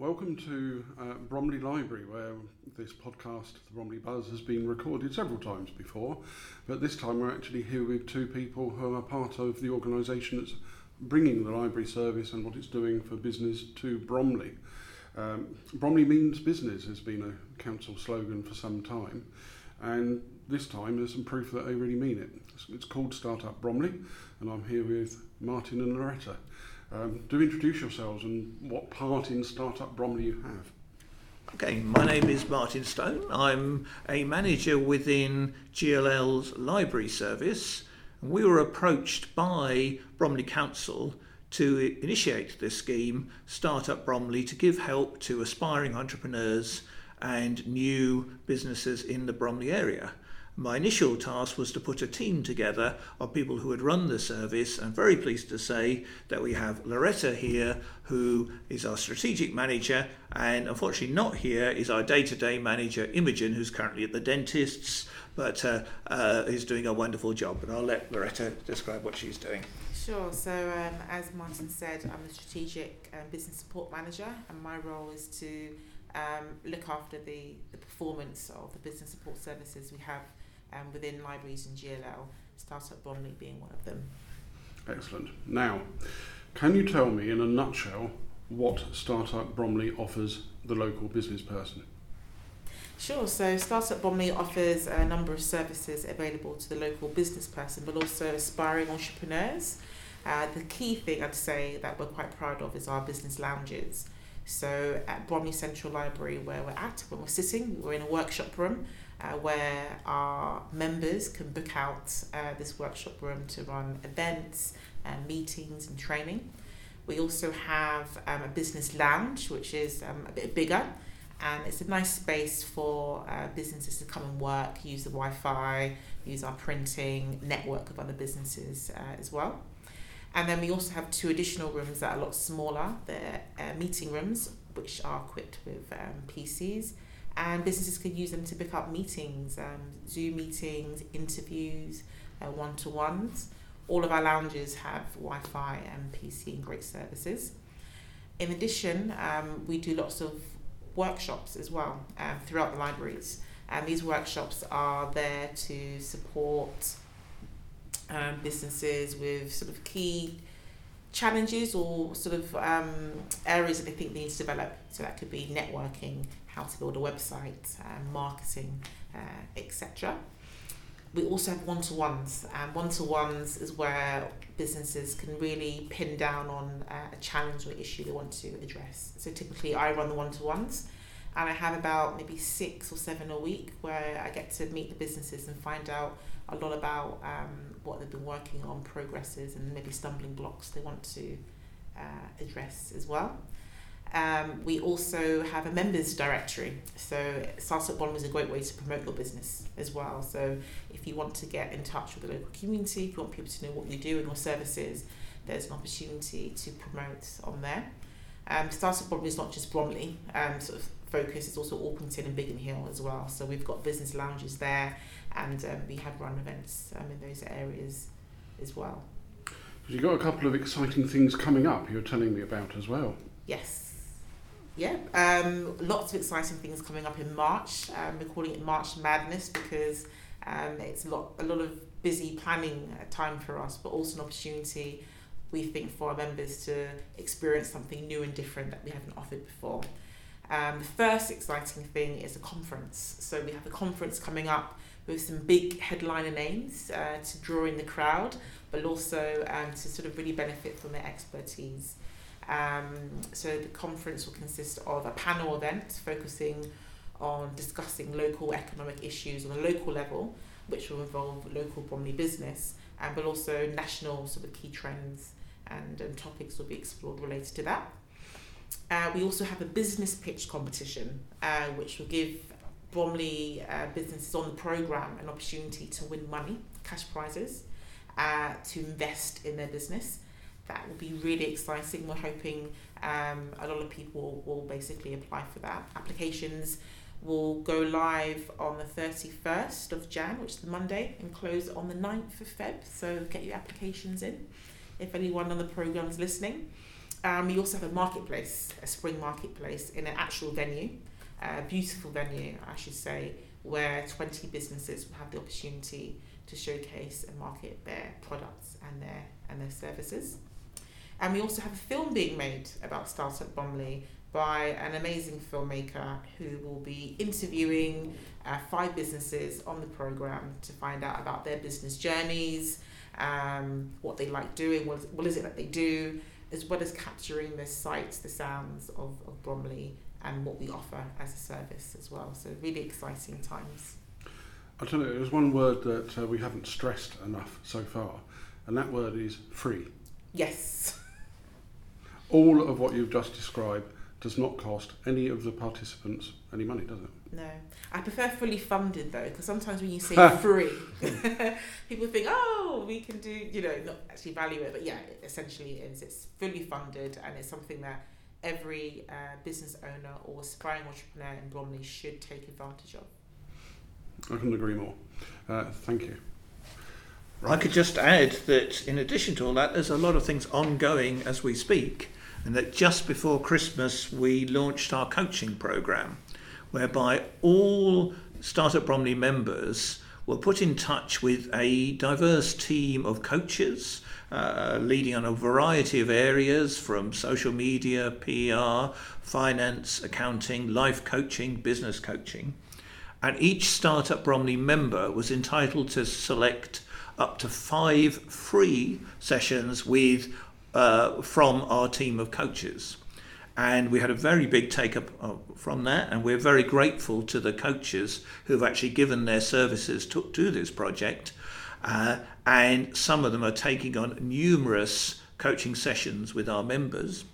Welcome to uh, Bromley Library, where this podcast, The Bromley Buzz, has been recorded several times before. But this time we're actually here with two people who are part of the organisation that's bringing the library service and what it's doing for business to Bromley. Um, Bromley means business has been a council slogan for some time, and this time there's some proof that they really mean it. It's, it's called Startup Bromley, and I'm here with Martin and Loretta. Um, do introduce yourselves and what part in Startup Bromley you have. Okay, my name is Martin Stone. I'm a manager within GLL's library service. We were approached by Bromley Council to initiate this scheme, Startup Bromley, to give help to aspiring entrepreneurs and new businesses in the Bromley area. My initial task was to put a team together of people who had run the service. I'm very pleased to say that we have Loretta here, who is our strategic manager, and unfortunately not here is our day-to-day manager, Imogen, who's currently at the dentist's, but uh, uh, is doing a wonderful job. And I'll let Loretta describe what she's doing. Sure. So, um, as Martin said, I'm the strategic um, business support manager, and my role is to um, look after the, the performance of the business support services we have um, within libraries and GLL, Startup Bromley being one of them. Excellent. Now, can you tell me in a nutshell what Startup Bromley offers the local business person? Sure. So Startup Bromley offers a number of services available to the local business person, but also aspiring entrepreneurs. Uh, the key thing I'd say that we're quite proud of is our business lounges. So at Bromley Central Library, where we're at, when we're sitting, we're in a workshop room uh, where our members can book out uh, this workshop room to run events and meetings and training. We also have um, a business lounge, which is um, a bit bigger, and it's a nice space for uh, businesses to come and work, use the Wi Fi, use our printing network of other businesses uh, as well. And then we also have two additional rooms that are a lot smaller. They're uh, meeting rooms, which are equipped with um, PCs and businesses could use them to pick up meetings, um, Zoom meetings, interviews, one to ones. All of our lounges have Wi Fi and PC and great services. In addition, um, we do lots of workshops as well uh, throughout the libraries, and these workshops are there to support um, businesses with sort of key challenges or sort of um, areas that they think they need to develop. So that could be networking, how to build a website, uh, marketing, uh, etc. We also have one to ones, and one to ones is where businesses can really pin down on uh, a challenge or issue they want to address. So typically, I run the one to ones, and I have about maybe six or seven a week where I get to meet the businesses and find out a lot about um, what they've been working on, progresses, and maybe stumbling blocks they want to uh, address as well. Um, we also have a members directory. So Startup Bromley is a great way to promote your business as well. So if you want to get in touch with the local community, if you want people to know what you do and your services, there's an opportunity to promote on there. Um, Startup Bromley is not just Bromley um, sort of focus, it's also Orpington and Biggin Hill as well. So we've got business lounges there and um, we have run events um, in those areas as well. You've got a couple of exciting things coming up you're telling me about as well. Yes yeah, um, lots of exciting things coming up in March. Um, we're calling it March Madness because um, it's a lot, a lot of busy planning uh, time for us, but also an opportunity, we think, for our members to experience something new and different that we haven't offered before. Um, the first exciting thing is a conference. So we have a conference coming up with some big headliner names uh, to draw in the crowd, but also um, to sort of really benefit from their expertise. Um, so the conference will consist of a panel event focusing on discussing local economic issues on a local level, which will involve local Bromley business, and but also national sort of key trends and, and topics will be explored related to that. Uh, we also have a business pitch competition, uh, which will give Bromley uh, businesses on the programme an opportunity to win money, cash prizes, uh, to invest in their business that will be really exciting. We're hoping um, a lot of people will basically apply for that. Applications will go live on the 31st of Jan, which is the Monday, and close on the 9th of Feb. So get your applications in if anyone on the programme is listening. Um, we also have a marketplace, a spring marketplace in an actual venue, a beautiful venue, I should say, where 20 businesses will have the opportunity to showcase and market their products and their and their services. And we also have a film being made about Startup Bromley by an amazing filmmaker who will be interviewing uh, five businesses on the program to find out about their business journeys, um, what they like doing, what is, what is it that they do, as well as capturing the sights, the sounds of, of Bromley and what we offer as a service as well. So really exciting times. I'll tell you, there's one word that uh, we haven't stressed enough so far, and that word is free. Yes. All of what you've just described does not cost any of the participants any money, does it? No, I prefer fully funded though, because sometimes when you say free, people think, oh, we can do, you know, not actually value it, but yeah, it essentially is. It's fully funded, and it's something that every uh, business owner or aspiring entrepreneur in Bromley should take advantage of. I couldn't agree more. Uh, thank you. Right. I could just add that in addition to all that, there's a lot of things ongoing as we speak, and that just before Christmas we launched our coaching program, whereby all Startup Bromley members were put in touch with a diverse team of coaches uh, leading on a variety of areas from social media, PR, finance, accounting, life coaching, business coaching. And each Startup Bromley member was entitled to select up to five free sessions with uh, from our team of coaches. And we had a very big take up uh, from that, and we're very grateful to the coaches who have actually given their services to, to this project. Uh, and some of them are taking on numerous coaching sessions with our members.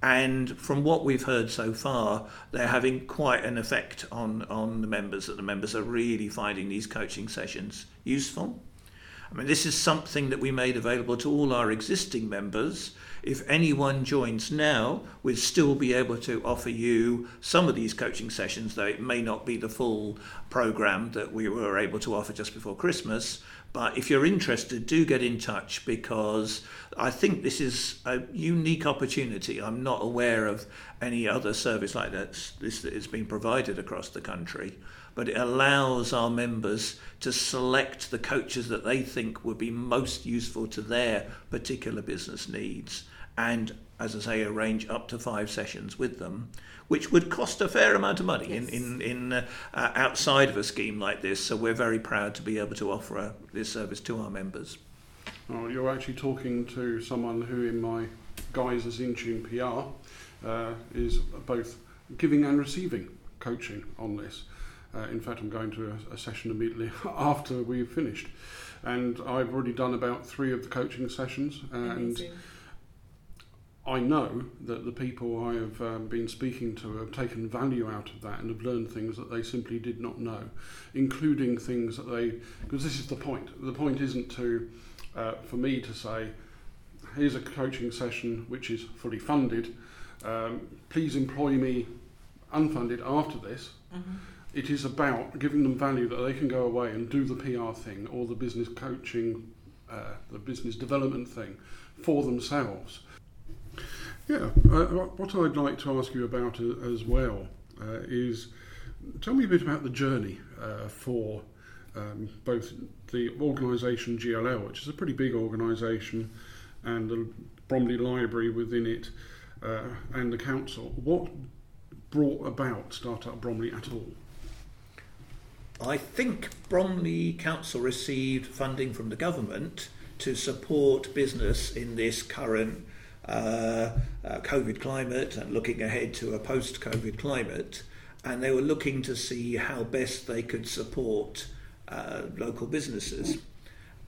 And from what we've heard so far, they're having quite an effect on, on the members, that the members are really finding these coaching sessions useful. I mean, this is something that we made available to all our existing members. If anyone joins now, we'll still be able to offer you some of these coaching sessions, though it may not be the full program that we were able to offer just before Christmas. But if you're interested, do get in touch because I think this is a unique opportunity. I'm not aware of any other service like this that has been provided across the country. But it allows our members to select the coaches that they think would be most useful to their particular business needs and as I say, arrange up to five sessions with them, which would cost a fair amount of money yes. in, in, in uh, uh, outside of a scheme like this. So we're very proud to be able to offer uh, this service to our members. Well, you're actually talking to someone who, in my guise as Intune PR, uh, is both giving and receiving coaching on this. Uh, in fact, I'm going to a, a session immediately after we've finished, and I've already done about three of the coaching sessions, and. Amazing I know that the people I have um, been speaking to have taken value out of that and have learned things that they simply did not know, including things that they. Because this is the point. The point isn't to, uh, for me to say, here's a coaching session which is fully funded. Um, please employ me unfunded after this. Mm-hmm. It is about giving them value that they can go away and do the PR thing or the business coaching, uh, the business development thing for themselves yeah, uh, what I'd like to ask you about as well uh, is tell me a bit about the journey uh, for um, both the organisation GLL, which is a pretty big organisation, and the Bromley Library within it, uh, and the council. What brought about Startup Bromley at all? I think Bromley Council received funding from the government to support business in this current uh, uh, COVID climate and looking ahead to a post COVID climate. And they were looking to see how best they could support uh, local businesses.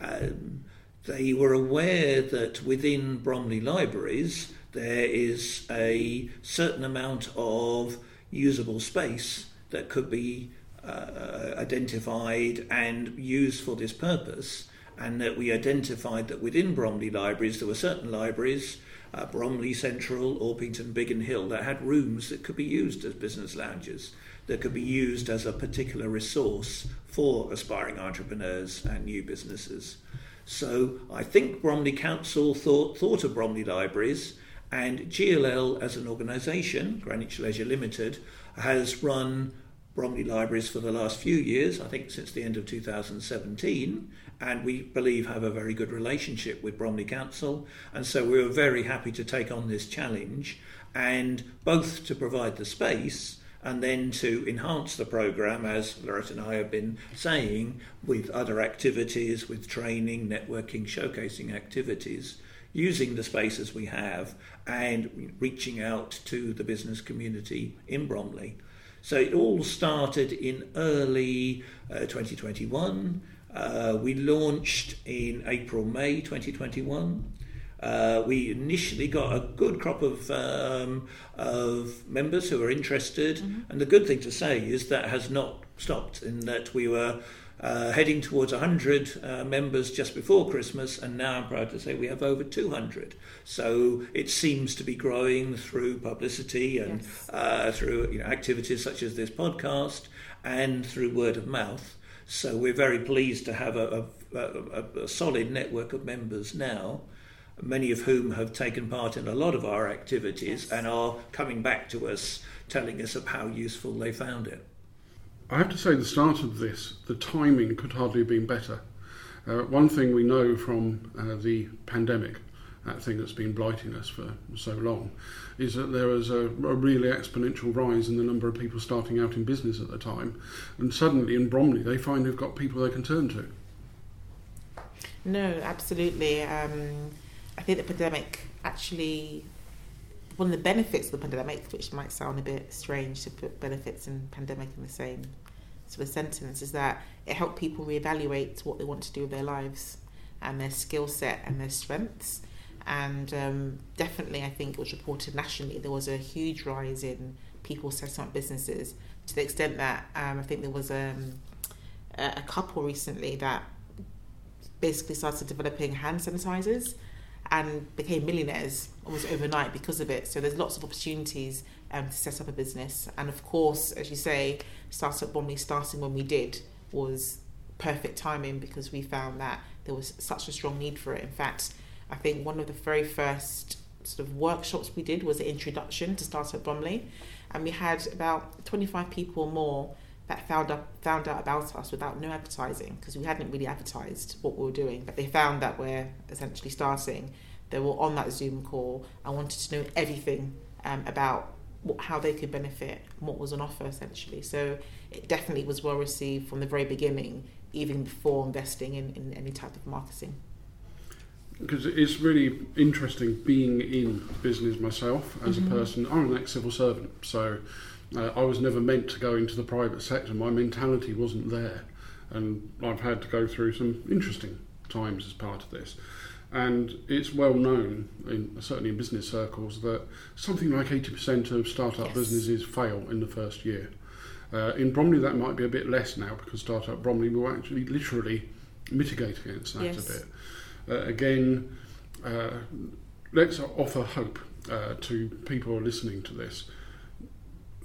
Um, they were aware that within Bromley Libraries there is a certain amount of usable space that could be uh, identified and used for this purpose, and that we identified that within Bromley Libraries there were certain libraries uh, Bromley Central, Orpington, Biggin Hill, that had rooms that could be used as business lounges, that could be used as a particular resource for aspiring entrepreneurs and new businesses. So I think Bromley Council thought, thought of Bromley Libraries And GLL, as an organisation, Greenwich Leisure Limited, has run Bromley Libraries for the last few years, I think since the end of 2017, and we believe have a very good relationship with Bromley Council. And so we were very happy to take on this challenge and both to provide the space and then to enhance the programme, as Loretta and I have been saying, with other activities, with training, networking, showcasing activities, using the spaces we have and reaching out to the business community in Bromley. So it all started in early uh, 2021. Uh, we launched in April, May 2021. Uh, we initially got a good crop of um, of members who were interested, mm-hmm. and the good thing to say is that has not stopped. In that we were uh, heading towards 100 uh, members just before Christmas, and now I'm proud to say we have over 200. So it seems to be growing through publicity and yes. uh, through you know, activities such as this podcast and through word of mouth. So we're very pleased to have a, a, a, a solid network of members now many of whom have taken part in a lot of our activities yes. and are coming back to us telling us of how useful they found it. I have to say, the start of this, the timing could hardly have been better. Uh, one thing we know from uh, the pandemic, that thing that's been blighting us for so long, is that there was a, a, really exponential rise in the number of people starting out in business at the time. And suddenly in Bromley, they find they've got people they can turn to. No, absolutely. Um, I think the pandemic actually one of the benefits of the pandemic, which might sound a bit strange to put benefits and pandemic in the same of sentence, is that it helped people reevaluate what they want to do with their lives and their skill set and their strengths. And um, definitely, I think it was reported nationally there was a huge rise in people setting up businesses to the extent that um, I think there was um, a couple recently that basically started developing hand sanitizers and became millionaires almost overnight because of it. So there's lots of opportunities um, to set up a business. And of course, as you say, Startup Bromley starting when we did was perfect timing because we found that there was such a strong need for it. In fact, I think one of the very first sort of workshops we did was an introduction to Startup Bromley. And we had about 25 people or more that found out, found out about us without no advertising because we hadn't really advertised what we were doing. But they found that we're essentially starting. They were on that Zoom call and wanted to know everything um, about what, how they could benefit, what was on offer essentially. So it definitely was well received from the very beginning, even before investing in, in any type of marketing because it's really interesting being in business myself as mm-hmm. a person. I'm an ex civil servant, so uh, I was never meant to go into the private sector. My mentality wasn't there, and I've had to go through some interesting times as part of this. And it's well known, in, certainly in business circles, that something like 80% of startup yes. businesses fail in the first year. Uh, in Bromley, that might be a bit less now because Startup Bromley will actually literally mitigate against that yes. a bit. Uh, again, uh, let's offer hope uh, to people listening to this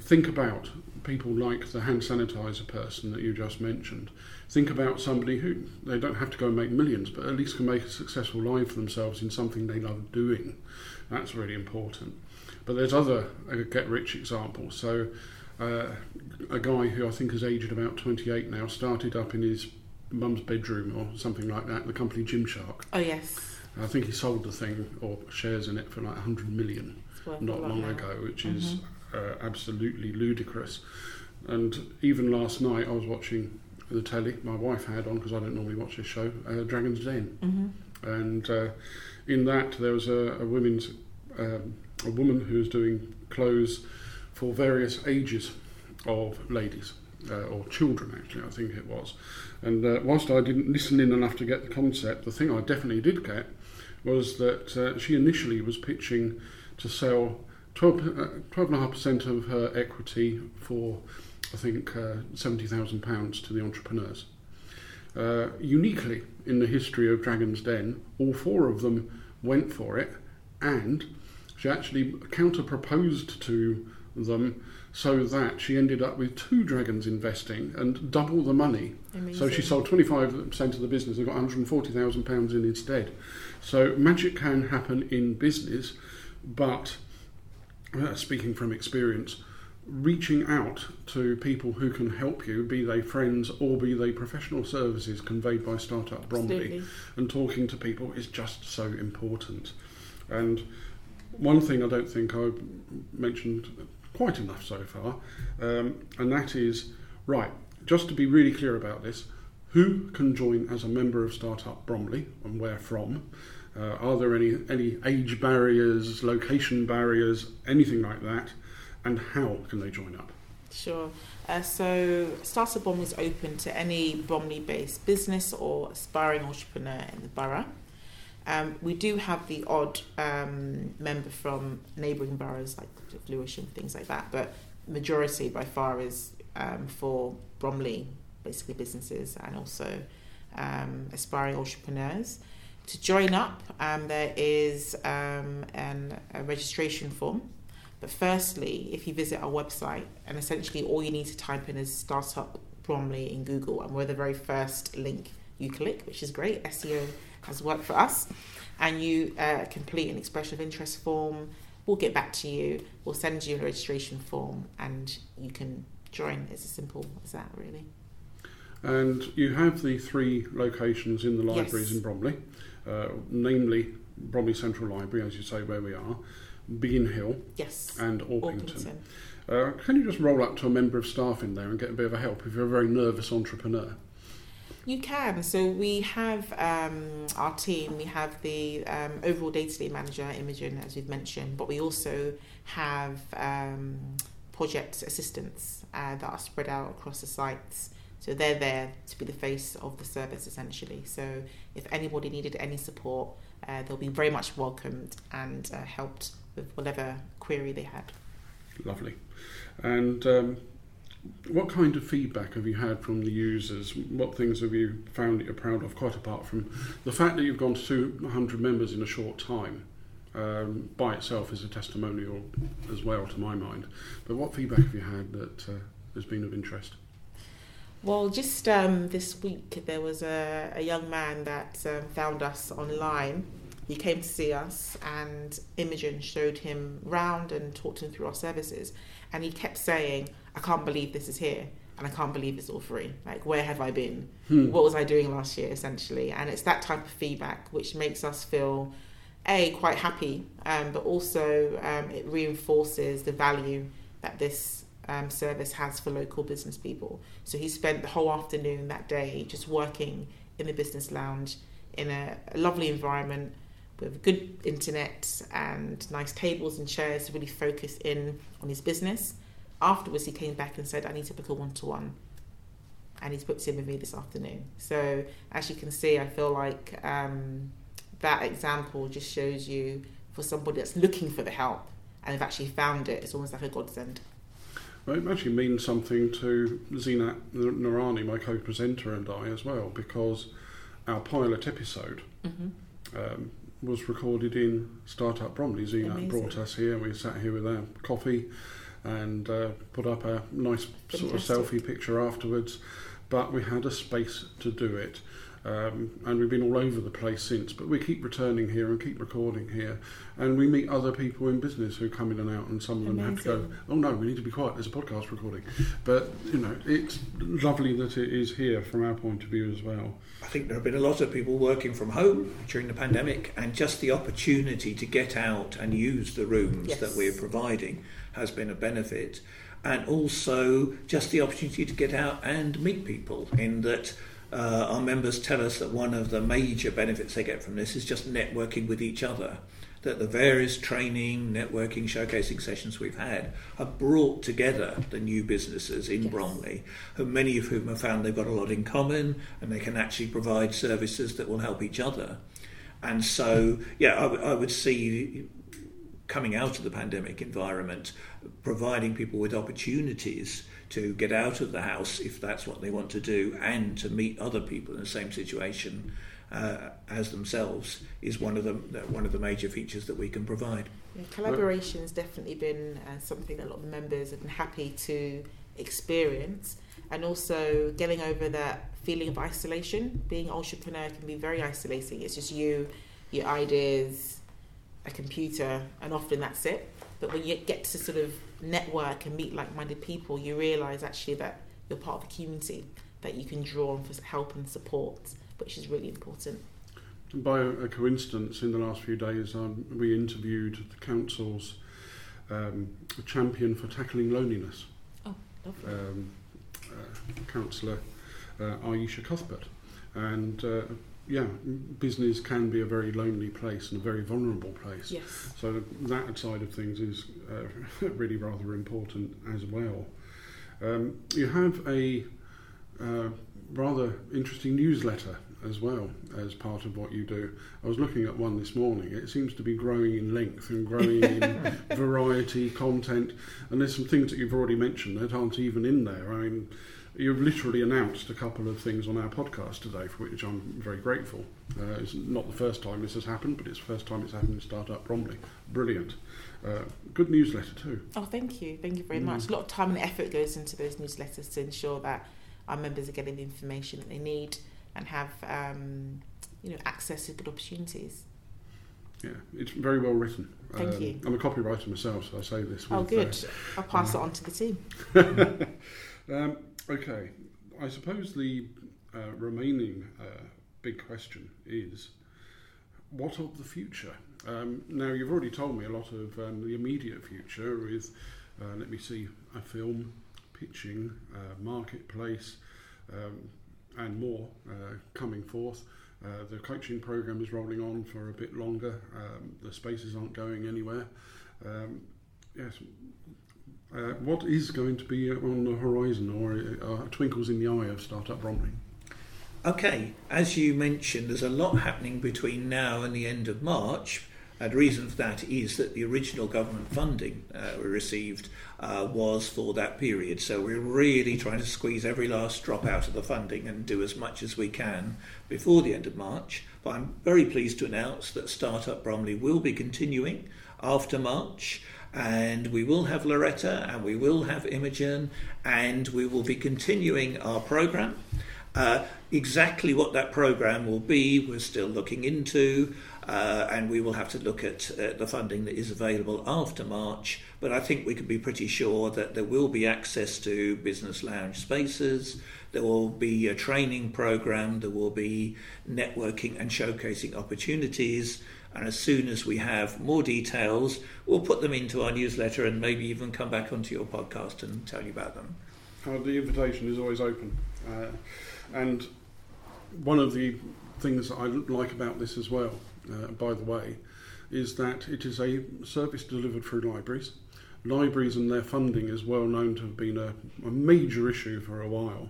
think about people like the hand sanitizer person that you just mentioned. Think about somebody who they don't have to go and make millions, but at least can make a successful life for themselves in something they love doing. That's really important. But there's other uh, get rich examples. So, uh, a guy who I think is aged about 28 now started up in his mum's bedroom or something like that, the company Gymshark. Oh, yes. I think he sold the thing or shares in it for like 100 million not long now. ago, which mm-hmm. is uh, absolutely ludicrous. And even last night, I was watching the telly. My wife had on because I don't normally watch this show. Uh, Dragon's Den, mm-hmm. and uh, in that there was a, a women's um, a woman who was doing clothes for various ages of ladies. Uh, or children, actually, I think it was. And uh, whilst I didn't listen in enough to get the concept, the thing I definitely did get was that uh, she initially was pitching to sell 12.5% uh, of her equity for, I think, uh, £70,000 to the entrepreneurs. Uh, uniquely in the history of Dragon's Den, all four of them went for it, and she actually counter proposed to them so that she ended up with two dragons investing and double the money. Amazing. So she sold 25% of the business and got £140,000 in instead. So magic can happen in business but uh, speaking from experience, reaching out to people who can help you, be they friends or be they professional services conveyed by Startup Bromley, Absolutely. and talking to people is just so important. And one thing I don't think I've mentioned quite enough so far, um, and that is right, just to be really clear about this, who can join as a member of Startup Bromley and where from? Uh, are there any, any age barriers, location barriers, anything like that? And how can they join up? Sure. Uh, so, Startup Bromley is open to any Bromley based business or aspiring entrepreneur in the borough. Um, we do have the odd um, member from neighbouring boroughs like Lewisham, things like that, but majority by far is um, for Bromley, basically businesses and also um, aspiring entrepreneurs. To join up, um, there is um, an, a registration form. But firstly, if you visit our website, and essentially all you need to type in is Startup Bromley in Google, and we're the very first link you click, which is great. SEO has worked for us. And you uh, complete an expression of interest form. We'll get back to you. We'll send you a registration form, and you can join. It's as simple as that, really. And you have the three locations in the libraries Yes. in Bromley, uh, namely Bromley Central Library, as you say, where we are, Biggin Hill, Yes. and Orpington. Orpington. Uh, can you just roll up to a member of staff in there and get a bit of a help if you're a very nervous entrepreneur? You can. So we have um, our team. We have the um, overall day-to-day manager, Imogen, as we've mentioned, but we also have um, project assistants uh, that are spread out across the sites. So they're there to be the face of the service, essentially. So if anybody needed any support, uh, they'll be very much welcomed and uh, helped with whatever query they had. Lovely. And um, what kind of feedback have you had from the users? What things have you found that you're proud of, quite apart from the fact that you've gone to 200 members in a short time? Um, by itself is a testimonial as well, to my mind. But what feedback have you had that uh, has been of interest? Well, just um, this week there was a, a young man that um, found us online. He came to see us, and Imogen showed him round and talked him through our services. And he kept saying, "I can't believe this is here, and I can't believe it's all free. Like, where have I been? Hmm. What was I doing last year, essentially?" And it's that type of feedback which makes us feel, a quite happy, um, but also um, it reinforces the value that this um, service has for local business people. So he spent the whole afternoon that day just working in the business lounge in a, a lovely environment with good internet and nice tables and chairs to really focus in on his business. Afterwards, he came back and said, I need to book a one to one. And he's booked in with me this afternoon. So, as you can see, I feel like um, that example just shows you for somebody that's looking for the help and they've actually found it, it's almost like a godsend. Well, it actually means something to Zinat Narani, my co-presenter, and I as well, because our pilot episode Mm-hmm. um, was recorded in Startup Bromley. Zinat brought us here. We sat here with our coffee and uh, put up a nice sort of selfie picture afterwards. But we had a space to do it. Um, and we've been all over the place since, but we keep returning here and keep recording here, and we meet other people in business who come in and out, and some of them have to go, "Oh no, we need to be quiet. There's a podcast recording." But you know, it's lovely that it is here from our point of view as well. I think there have been a lot of people working from home during the pandemic, and just the opportunity to get out and use the rooms Yes. that we're providing has been a benefit. And also just the opportunity to get out and meet people, in that uh, our members tell us that one of the major benefits they get from this is just networking with each other. That the various training, networking, showcasing sessions we've had have brought together the new businesses in Yes. Bromley, who many of whom have found they've got a lot in common and they can actually provide services that will help each other. And so, yeah, I, w- I would see coming out of the pandemic environment, providing people with opportunities to get out of the house if that's what they want to do and to meet other people in the same situation uh, as themselves is one of the one of the major features that we can provide. Yeah, has definitely been uh, something that a lot of the members have been happy to experience, and also getting over that feeling of isolation. Being an entrepreneur can be very isolating. It's just you, your ideas, a computer, and often that's it. But when you get to sort of network and meet like-minded people, you realise actually that you're part of a community that you can draw on for help and support, which is really important. By a coincidence, in the last few days, um, we interviewed the council's um, champion for tackling loneliness. Oh. Um, uh, Councillor uh, Aisha Cuthbert. And uh, yeah, business can be a very lonely place and a very vulnerable place. Yes. So that side of things is uh, really rather important as well. Um, you have a uh, rather interesting newsletter as well as part of what you do. I was looking at one this morning. It seems to be growing in length and growing in variety, content, and there's some things that you've already mentioned that aren't even in there. I mean, you've literally announced a couple of things on our podcast today, for which I'm very grateful. Uh, it's not the first time this has happened, but it's the first time it's happened in Startup Bromley. Brilliant. Uh, good newsletter too. Oh, thank you. Thank you very Mm. much. A lot of time and effort goes into those newsletters to ensure that our members are getting the information that they need and have, um, you know, access to good opportunities. Yeah, it's very well written. Thank Um, you. I'm a copywriter myself, so I say this. With, Oh, good. uh, I'll pass it on to the team. um, okay, I suppose the uh, remaining uh, big question is what of the future? Um, now, you've already told me a lot of um, the immediate future with, uh, let me see, a film, pitching, uh, marketplace, um, and more uh, coming forth. Uh, the coaching program is rolling on for a bit longer. Um, the spaces aren't going anywhere. Um, yes, uh, what is going to be on the horizon or uh, twinkles in the eye of Startup Bromley? Okay, as you mentioned, there's a lot happening between now and the end of March. And the reason for that is that the original government funding uh, we received uh, was for that period. So we're really trying to squeeze every last drop out of the funding and do as much as we can before the end of March. But I'm very pleased to announce that Startup Bromley will be continuing after March. And we will have Loretta and we will have Imogen and we will be continuing our programme. Uh, exactly what that program will be, we're still looking into, uh, and we will have to look at uh, the funding that is available after March. But I think we can be pretty sure that there will be access to business lounge spaces, there will be a training program, there will be networking and showcasing opportunities. And as soon as we have more details, we'll put them into our newsletter and maybe even come back onto your podcast and tell you about them. Uh, the invitation is always open. Uh, and one of the things I like about this as well, uh, by the way, is that it is a service delivered through libraries. Libraries and their funding is well known to have been a, a major issue for a while.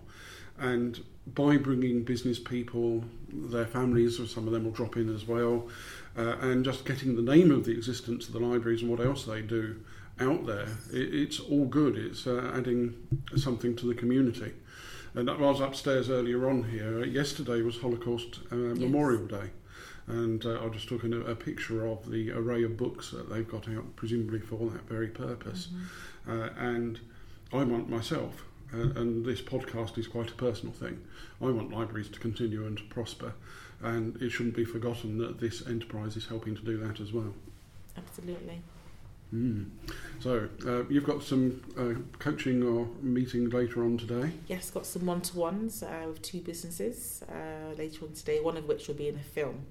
And by bringing business people, their families, or some of them will drop in as well, uh, and just getting the name of the existence of the libraries and what else they do out there, it, it's all good. It's uh, adding something to the community. And I was upstairs earlier on here. Yesterday was Holocaust uh, Memorial Day, and uh, I just took a, a picture of the array of books that they've got out, presumably for that very purpose. Uh, and I want myself, uh, and this podcast is quite a personal thing. I want libraries to continue and to prosper, and it shouldn't be forgotten that this enterprise is helping to do that as well. Absolutely. Mm. So uh, you've got some uh, coaching or meeting later on today. Yes, got some one to ones uh, with two businesses uh, later on today, one of which will be in a film.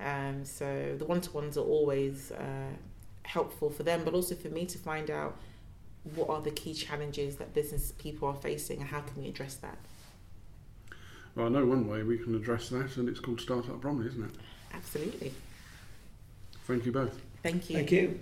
Um, so the one to ones are always uh, helpful for them, but also for me to find out what are the key challenges that business people are facing and how can we address that. Well, I know one way we can address that, and it's called Startup Bromley, isn't it? Absolutely. Thank you both. Thank you. Thank you.